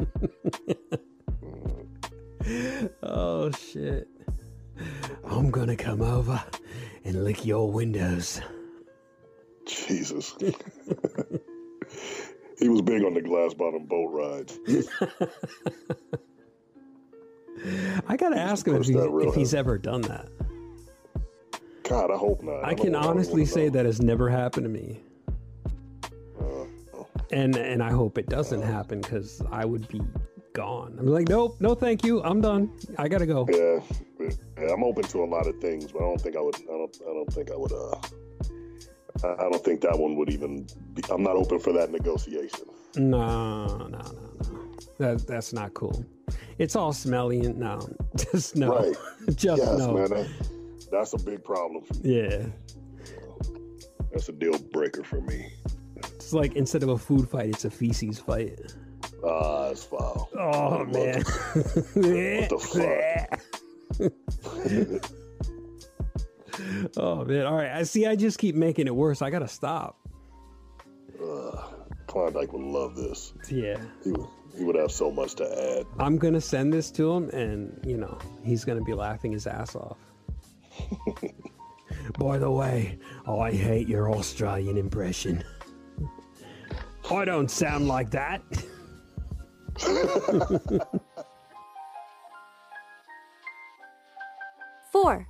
Oh shit. I'm gonna come over and lick your windows. Jesus. he was big on the glass bottom boat rides. I gotta ask him if, he, if he's ever done that. God, I hope not. I don't can. I honestly say that has never happened to me. And and I hope it doesn't happen because I would be gone. I'm like, nope, no, thank you. I'm done. I gotta go. Yeah, yeah, I'm open to a lot of things, but I don't think I would. I don't. I don't think I would. Uh, I I don't think that one would even. Be, I'm not open for that negotiation. No, no, no, no. That that's not cool. It's all smelly and no, just no, Right. just yes, no. man. That, that's a big problem. For me. Yeah, That's a deal breaker for me. it's like instead of a food fight, it's a feces fight. Ah, it's foul. Oh man. What the fuck? oh man. All right. I see. I just keep making it worse. I gotta stop. Klondike would love this. Yeah. He would. He would have so much to add. I'm gonna send this to him, and you know he's gonna be laughing his ass off. By the way, oh, I hate your Australian impression. I don't sound like that. Four.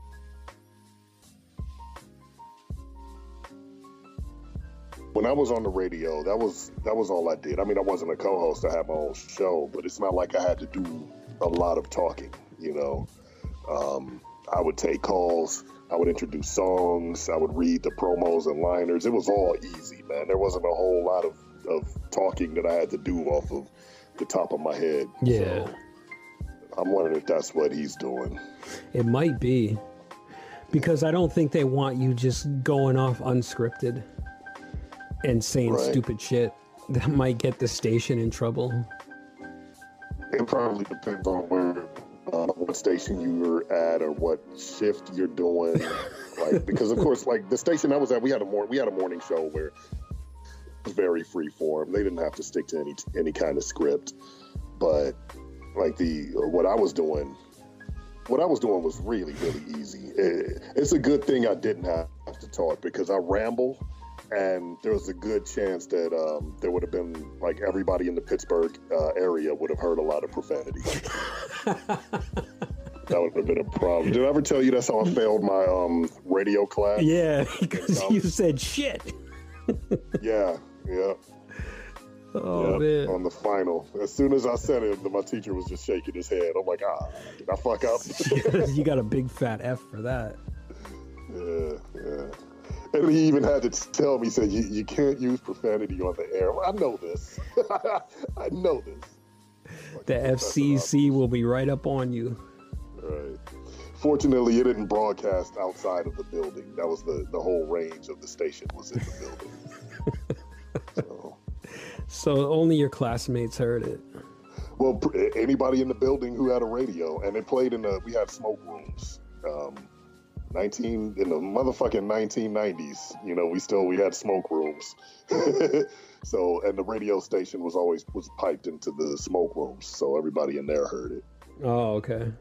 When I was on the radio, that was that was all I did. I mean, I wasn't a co-host. I had my own show, but it's not like I had to do a lot of talking. You know, um, I would take calls. I would introduce songs. I would read the promos and liners. It was all easy, man. There wasn't a whole lot of, of talking that I had to do off of the top of my head. Yeah. So I'm wondering if that's what he's doing. It might be because I don't think they want you just going off unscripted and saying Right. stupid shit that might get the station in trouble. It probably depends on where, uh, what station you were at, or what shift you're doing. like, because of course, like the station I was at, we had a mor- we had a morning show where it was very free form. They didn't have to stick to any any kind of script. But like the what I was doing, what I was doing was really really easy. It, it's a good thing I didn't have to talk because I ramble. And there was a good chance that um, there would have been like everybody in the Pittsburgh uh, area would have heard a lot of profanity. that would have been a problem. Did I ever tell you that's how I failed my um, radio class? Yeah, because you said shit. Yeah, yeah. Oh yeah, man. on the final. As soon as I said it, my teacher was just shaking his head. I'm like, ah, did I fuck up? you got a big fat F for that. yeah, yeah. And he even had to tell me, he said, you, you can't use profanity on the air. Well, I know this. I know this. Like, The FCC will be right up on you. Right. Fortunately, it didn't broadcast outside of the building. That was the, the whole range of the station was in the building. so, So only your classmates heard it. well, pr- anybody in the building who had a radio, and it played in the, we had smoke rooms. Um, 19 in the motherfucking 1990s, you know, we still we had smoke rooms. so, and the radio station was always was piped into the smoke rooms, so everybody in there heard it. Oh, okay.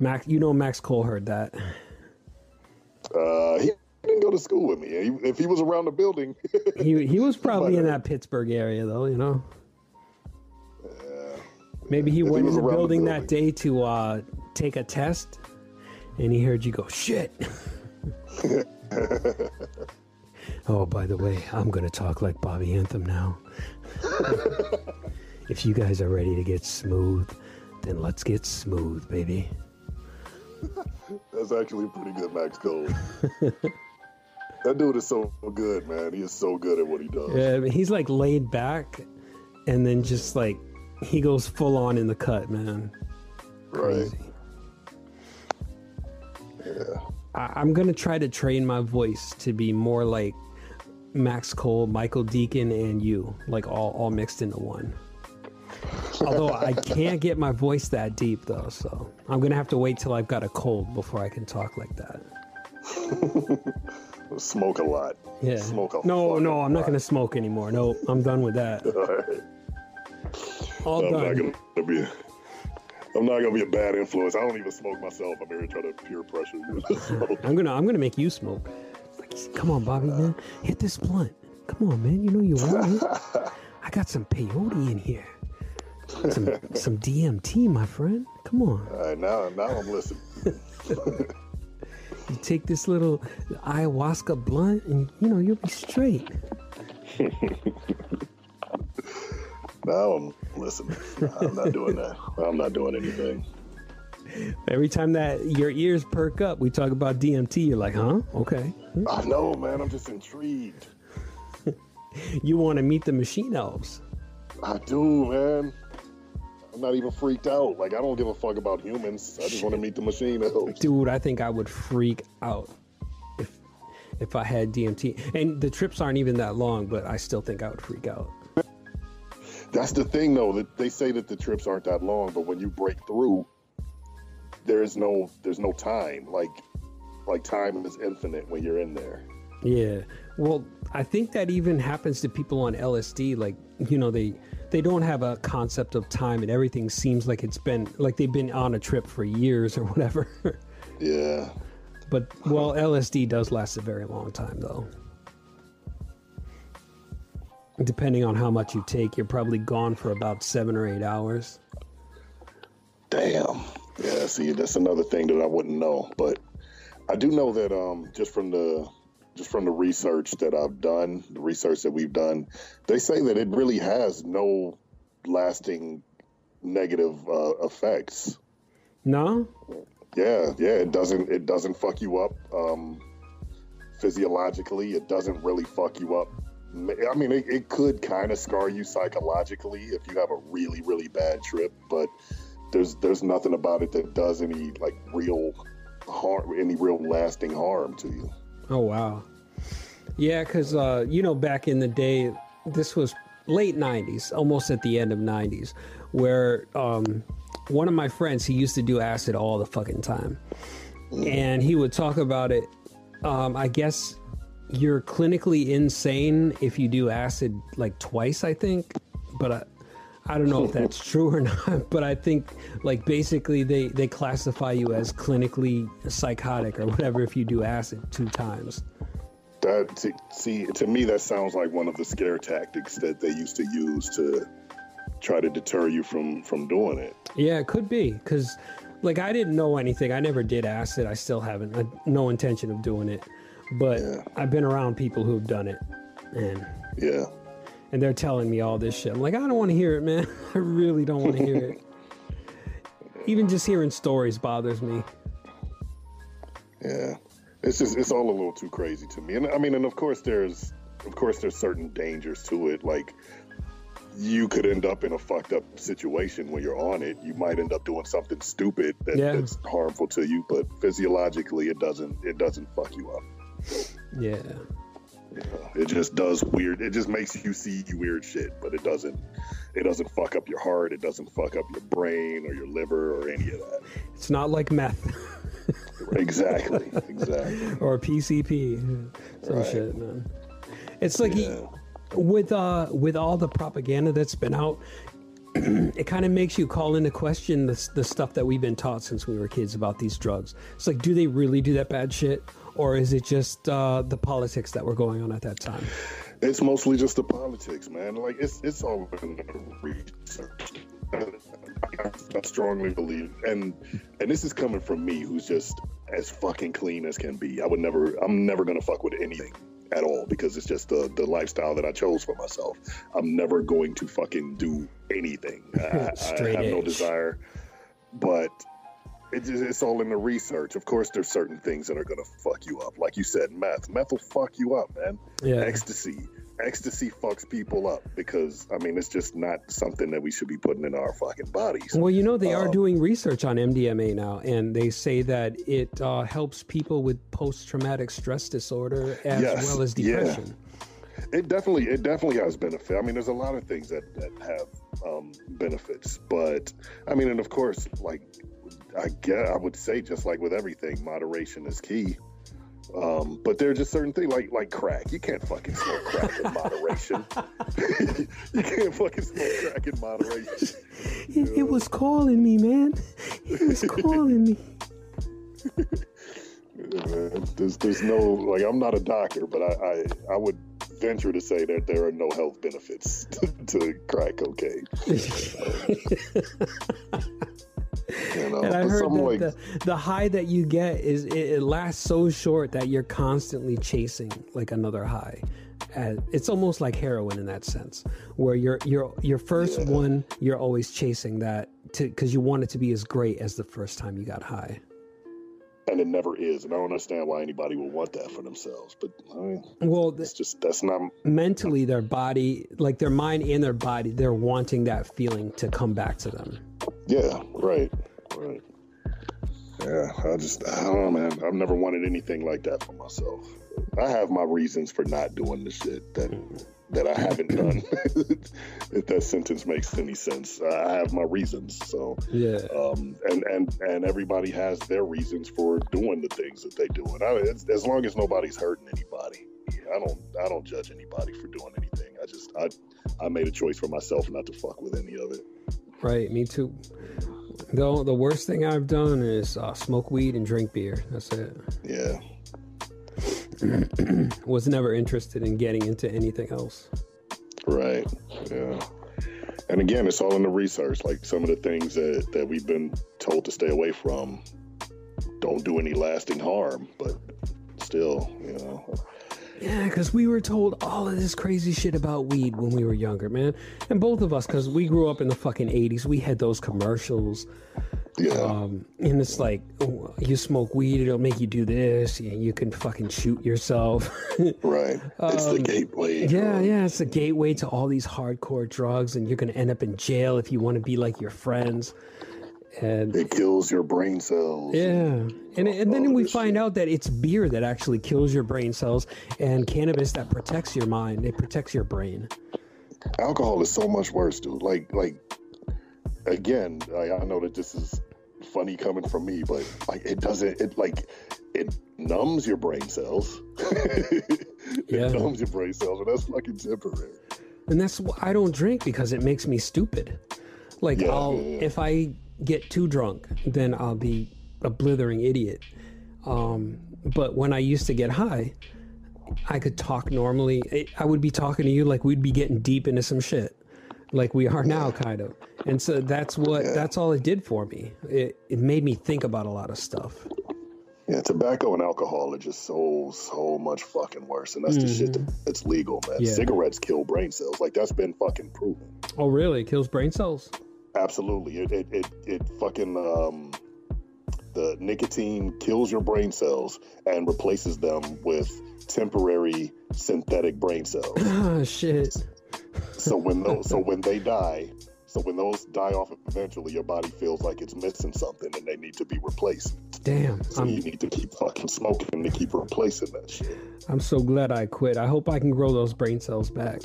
Max, you know Max Cole heard that. Uh, he didn't go to school with me. He, if he was around the building, He he was probably in that Pittsburgh area though, you know. Maybe he If went was in the around the building that day to uh, take a test, and he heard you go shit. oh, by the way, I'm gonna talk like Bobby Anthem now. if you guys are ready to get smooth, then let's get smooth, baby. that's actually pretty good, Max Cole. that dude is so good, man. He is so good at what he does. Yeah, he's like laid back, and then just like he goes full on in the cut, man. right. Crazy. Yeah. I, I'm gonna try to train my voice to be more like Max Cole, Michael Deacon, and you, like all all mixed into one. Although I can't get my voice that deep though, so I'm gonna have to wait till I've got a cold before I can talk like that. Smoke a lot. Yeah. Smoke a no, no, I'm not gonna smoke anymore. No, I'm done with that. All right. All I'm not done. gonna be. I'm not gonna be a bad influence. I don't even smoke myself. I'm here trying to peer pressure you to smoke. I'm gonna I'm gonna make you smoke. Like, come on, Bobby, man, hit this blunt. Come on, man, you know you want it. I got some peyote in here. Some some DMT, my friend. Come on, All right, now, now I'm listening. you take this little ayahuasca blunt, and you know you'll be straight. Now I'm listening. I'm not doing that. I'm not doing anything. Every time that your ears perk up, we talk about DMT. You're like, huh? Okay. I know, man. I'm just intrigued. You want to meet the machine elves? I do, man. I'm not even freaked out. Like I don't give a fuck about humans. I just want to meet the machine elves. dude i think i would freak out if if i had dmt and the trips aren't even that long but i still think i would freak out That's the thing, though. That they say that the trips aren't that long, but when you break through, there is no there's no time. Like like time is infinite when you're in there. yeah well i think that even happens to people on lsd like you know they they don't have a concept of time and everything seems like it's been like they've been on a trip for years or whatever Yeah. but well lsd does last a very long time though depending on how much you take you're probably gone for about seven or eight hours Damn. Yeah, see, that's another thing that I wouldn't know. But I do know that um just from the just from the research that I've done, the research that we've done, they say that it really has no lasting negative uh, effects. no Yeah, yeah, it doesn't it doesn't fuck you up um physiologically. It doesn't really fuck you up. I mean, it, it could kind of scar you psychologically if you have a really really bad trip, but there's there's nothing about it that does any like real harm, any real lasting harm to you. Oh wow. Yeah, because uh, you know, back in the day, this was late '90s, almost at the end of '90s, where um, one of my friends he used to do acid all the fucking time, and he would talk about it. Um, I guess you're clinically insane if you do acid like twice. I think, but I, I don't know if that's true or not. But I think like basically they they classify you as clinically psychotic or whatever if you do acid two times. That to, see to me that sounds like one of the scare tactics that they used to use to try to deter you from from doing it. Yeah, it could be because, like, I didn't know anything. I never did acid. I still haven't. I, no intention of doing it. But Yeah. I've been around people who've done it, and Yeah. and they're telling me all this shit. I'm like, I don't want to hear it, man. I really don't want to hear it. Even just hearing stories bothers me. Yeah, it's just it's all a little too crazy to me. And I mean, and of course there's of course there's certain dangers to it. Like you could end up in a fucked up situation when you're on it. You might end up doing something stupid that, Yeah. that's harmful to you, but physiologically it doesn't it doesn't fuck you up. Yeah. Know? It just does weird. It just makes you see weird shit, but it doesn't it doesn't fuck up your heart. It doesn't fuck up your brain or your liver or any of that. It's not like meth exactly, exactly. or PCP. Some Right. shit, man. It's like Yeah. with uh with all the propaganda that's been out it kind of makes you call into question the, the stuff that we've been taught since we were kids about these drugs. It's like, do they really do that bad shit? Or is it just uh, the politics that were going on at that time? It's mostly just the politics, man. Like it's it's all in the research. I strongly believe, and and this is coming from me, who's just as fucking clean as can be. I would never, I'm never gonna fuck with anything at all because it's just the the lifestyle that I chose for myself. I'm never going to fucking do anything. I, I have no desire, but it just, it's all in the research. Of course, there's certain things that are gonna fuck you up. Like you said, meth. Meth will fuck you up, man. Yeah. Ecstasy. Ecstasy fucks people up because I mean it's just not something that we should be putting in our fucking bodies. Well, you know, they are Um, doing research on MDMA now, and they say that it uh, helps people with post traumatic stress disorder as Yes, well as depression. yeah. It definitely it definitely has benefit. I mean, there's a lot of things that that have um, benefits, but I mean, and of course, like I get, I would say, just like with everything, moderation is key. Um, but there are just certain things like like crack. You can't fucking smoke crack in moderation. you can't fucking smoke crack in moderation. It, it was calling me, man. It was calling me. There's there's no like I'm not a doctor, but I I, I would venture to say that there are no health benefits to, to crack cocaine. You know, And I heard that like, the, the high that you get is it, it lasts so short that you're constantly chasing like another high. Uh, it's almost like heroin in that sense, where your your your first Yeah. one you're always chasing that because you want it to be as great as the first time you got high. And it never is, and I don't understand why anybody would want that for themselves. But I mean, Well, th- it's just that's not. mentally, their body, like their mind and their body, they're wanting that feeling to come back to them. Yeah, right, right. Yeah, I just I don't know, man. I've never wanted anything like that for myself. I have my reasons for not doing the shit that that I haven't done. if that sentence makes any sense, I have my reasons. So, Yeah. um, and and and everybody has their reasons for doing the things that they do. And I, it's, as long as nobody's hurting anybody, I don't I don't judge anybody for doing anything. I just I I made a choice for myself not to fuck with any of it. Right, me too. Though the worst thing I've done is uh, smoke weed and drink beer. That's it. Yeah. Was never interested in getting into anything else. Right. Yeah. And again, it's all in the research. Like some of the things that, that we've been told to stay away from don't do any lasting harm, but still, you know. Yeah, because we were told all of this crazy shit about weed when we were younger, man. And both of us, because we grew up in the fucking 80s, we had those commercials. Yeah. Um, and it's like, oh, you smoke weed, it'll make you do this. And you can fucking shoot yourself. right. It's the gateway. um, Yeah, yeah, it's the gateway to all these hardcore drugs, and you're gonna end up in jail if you want to be like your friends. And It kills your brain cells. yeah, and, and all then we find out that it's beer that actually kills your brain cells, and cannabis that protects your mind. It protects your brain. Alcohol is so much worse, dude. Like, like, again, I, I know that this is funny coming from me, but like, it doesn't, it like, it numbs your brain cells. it Yeah. numbs your brain cells, and that's fucking temporary. And that's why I don't drink because it makes me stupid. Like Yeah, I'll yeah, if I get too drunk, then I'll be a blithering idiot. Um, but when I used to get high, I could talk normally. I- I would be talking to you like we'd be getting deep into some shit, like we are now, kind of. And so that's what that's all it did for me. It it made me think about a lot of stuff. Yeah, tobacco and alcohol are just so so much fucking worse, and that's the shit that, that's legal, man. Yeah. Cigarettes kill brain cells, like that's been fucking proven. Oh, really? It kills brain cells? Absolutely, it it it, it fucking um, the nicotine kills your brain cells and replaces them with temporary synthetic brain cells. Oh shit. so when those so when they die. So when those die off eventually, your body feels like it's missing something and they need to be replaced. Damn. So I'm you need to keep fucking smoking to keep replacing that shit. I'm so glad I quit. I hope I can grow those brain cells back.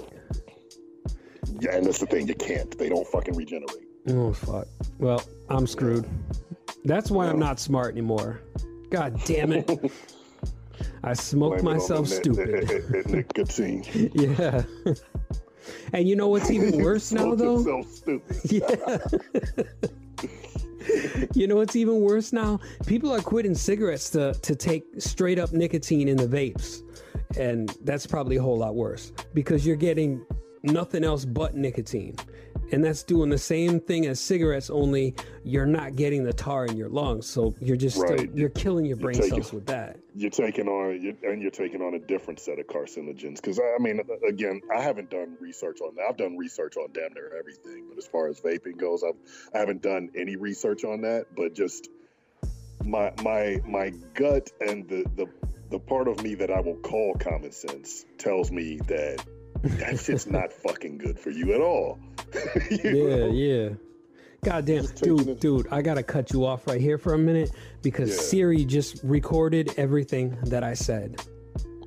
Yeah, and that's the thing. You can't. They don't fucking regenerate. Oh fuck. Well, I'm screwed. That's why I'm not smart anymore. God damn it. I smoked Blame it on myself stupid. ni- ni- Nicotine. yeah. And you know what's even worse now, though? So stupid. Yeah. you know what's even worse now? People are quitting cigarettes to, to take straight up nicotine in the vapes. And that's probably a whole lot worse because you're getting nothing else but nicotine. And that's doing the same thing as cigarettes, only you're not getting the tar in your lungs. So you're just still, you're killing your brain taking- cells with that. You're taking on, you and you're taking on a different set of carcinogens. Because I mean, again, I haven't done research on that. I've done research on damn near everything, but as far as vaping goes, I've I haven't done any research on that. But just my my my gut and the the the part of me that I will call common sense tells me that that shit's not fucking good for you at all. You Yeah, know? yeah. Goddamn, dude, it- dude, I gotta cut you off right here for a minute because Yeah. Siri just recorded everything that I said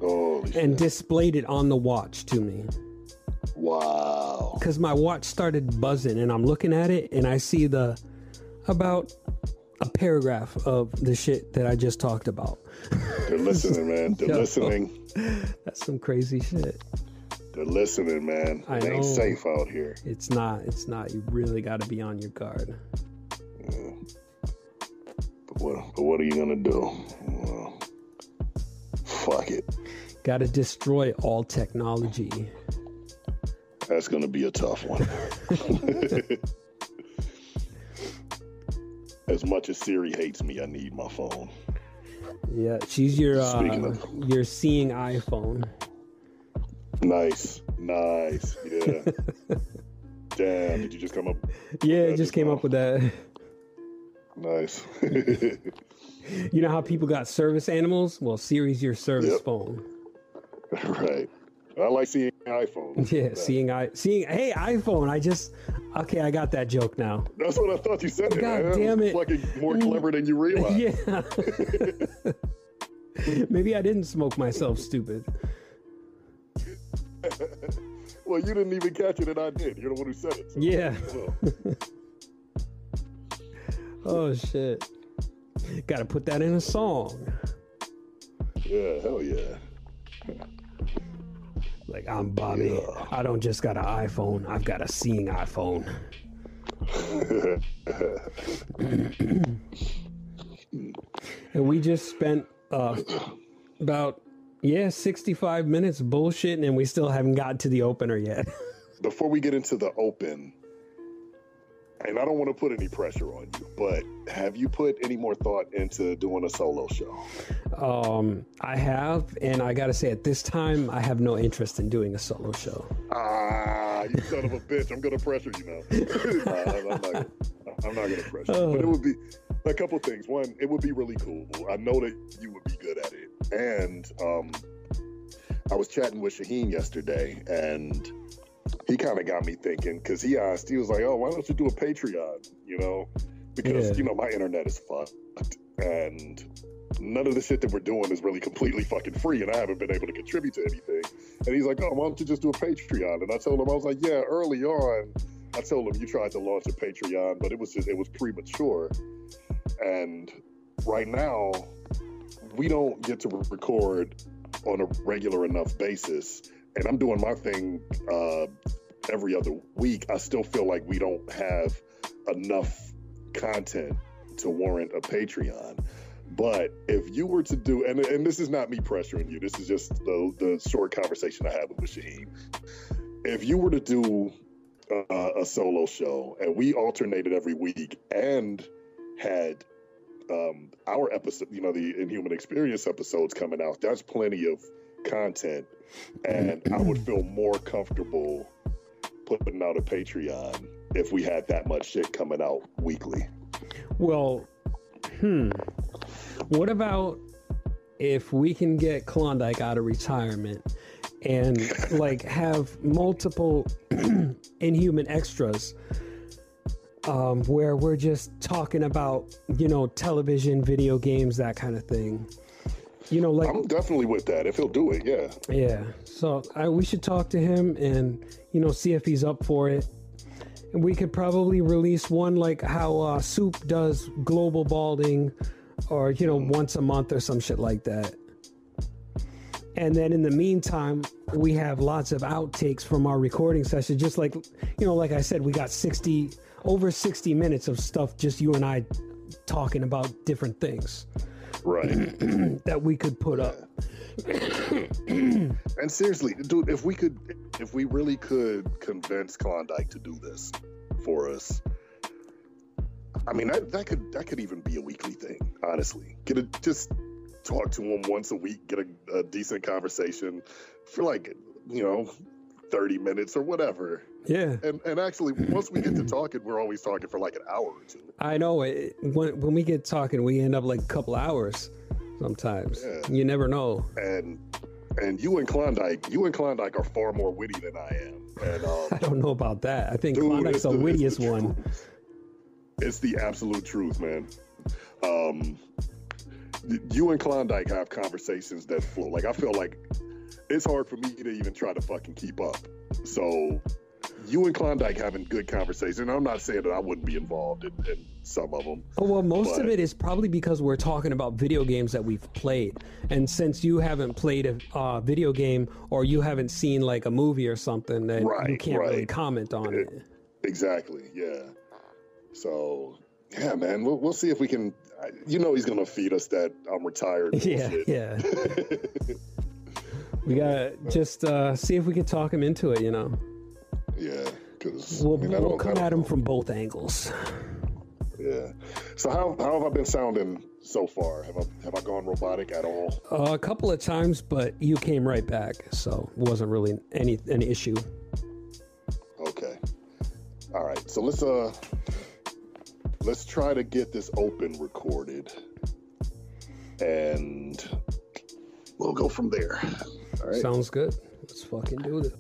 Holy shit. and displayed it on the watch to me. wow. Because my watch started buzzing and I'm looking at it and I see the about a paragraph of the shit that I just talked about. They're listening, man. They're Yo. listening. That's some crazy shit. They're listening, man. I it ain't know. safe out here. It's not, it's not. You really gotta be on your guard. But what, but what are you gonna do? Well, fuck it. Gotta destroy all technology. That's gonna be a tough one. as much as Siri hates me, I need my phone. Yeah, she's your uh, your seeing iPhone. Nice, nice, yeah. Damn, did you just come up? Yeah, it just came now? up with that. Nice. You know how people got service animals? Well, Siri's your service Yep. phone. right. I like seeing iPhones. Yeah, seeing i seeing. Hey, iPhone. I just okay. I got that joke now. That's what I thought you said. God man. damn it. Fucking more mm. clever than you realize. Yeah. Maybe I didn't smoke myself stupid. Well, you didn't even catch it, and I did. You're the one who said it. so- Yeah. Well, Oh shit. Got to put that in a song. yeah, hell yeah. Like I'm Bobby. Yeah. I don't just got an iPhone. I've got a seeing iPhone. and we just spent uh, about yeah 65 minutes bullshitting, and we still haven't got to the opener yet. Before we get into the open, and I don't want to put any pressure on you, but have you put any more thought into doing a solo show? um, I have, and I gotta say, at this time, I have no interest in doing a solo show. Ah, you son of a bitch! I'm gonna pressure you now. I'm not. Gonna, I'm not gonna pressure. you. But it would be a couple things. One, it would be really cool. I know that you would be good at it. And um, I was chatting with Shaheen yesterday, and he kind of got me thinking because he asked. He was like, "Oh, why don't you do a Patreon?" You know, because Yeah. you know my internet is fucked, and none of the shit that we're doing is really completely fucking free, and I haven't been able to contribute to anything. And he's like, "Oh, why don't you just do a Patreon?" And I told him, I was like, "Yeah." Early on, I told him you tried to launch a Patreon, but it was just it was premature. And right now, we don't get to record on a regular enough basis. And I'm doing my thing uh, every other week. I still feel like we don't have enough content to warrant a Patreon. But if you were to do, and, and this is not me pressuring you, this is just the, the short conversation I had with Shaheen. If you were to do uh, a solo show and we alternated every week and had um, our episode, you know, the Inhuman Experience episodes coming out, that's plenty of content. And I would feel more comfortable putting out a Patreon if we had that much shit coming out weekly. Well, hmm. What about if we can get Klondike out of retirement and like have multiple inhuman extras um, where we're just talking about, you know, television, video games, that kind of thing. You know, like I'm definitely with that. If he'll do it, yeah. yeah. So I, we should talk to him and you know see if he's up for it. And we could probably release one like how uh, Soup does global balding, or you know once a month or some shit like that. And then in the meantime, we have lots of outtakes from our recording session. Just like, you know, like I said, we got 60, over 60 minutes of stuff, just you and I talking about different things Right. that we could put up. and seriously, dude, if we could, if we really could convince Klondike to do this for us, I mean, that, that could that could even be a weekly thing. Honestly, get a just talk to him once a week, get a, a decent conversation for like you know thirty minutes or whatever. Yeah. And and actually, once we get to talking, we're always talking for like an hour or two. I know it, when, when we get talking, we end up like a couple hours sometimes. Yeah. You never know. And and you and Klondike, you and Klondike are far more witty than I am. And um, I don't know about that. I think Dude, Klondike's the the- it's wittiest the one. It's the absolute truth, man. Um, you and Klondike have conversations that flow. Like I feel like it's hard for me to even try to fucking keep up. So you and Klondike having good conversation. I'm not saying that I wouldn't be involved in, in some of them. Oh, well, most of it is probably because we're talking about video games that we've played. And since you haven't played a uh, video game or you haven't seen like a movie or something, then you can't really comment on it. Exactly. Yeah. So yeah, man, we'll, we'll see if we can. You know, he's gonna feed us that I'm retired. Yeah, yeah. we gotta just uh, see if we can talk him into it, you know. Yeah, because We'll, we'll come at him from both angles. Yeah. So how how have I been sounding so far? Have I have I gone robotic at all? Uh, a couple of times, but you came right back, so it wasn't really any an issue. Okay. All right. So let's uh let's try to get this open recorded, and we'll go from there. Sounds good. Let's fucking do this.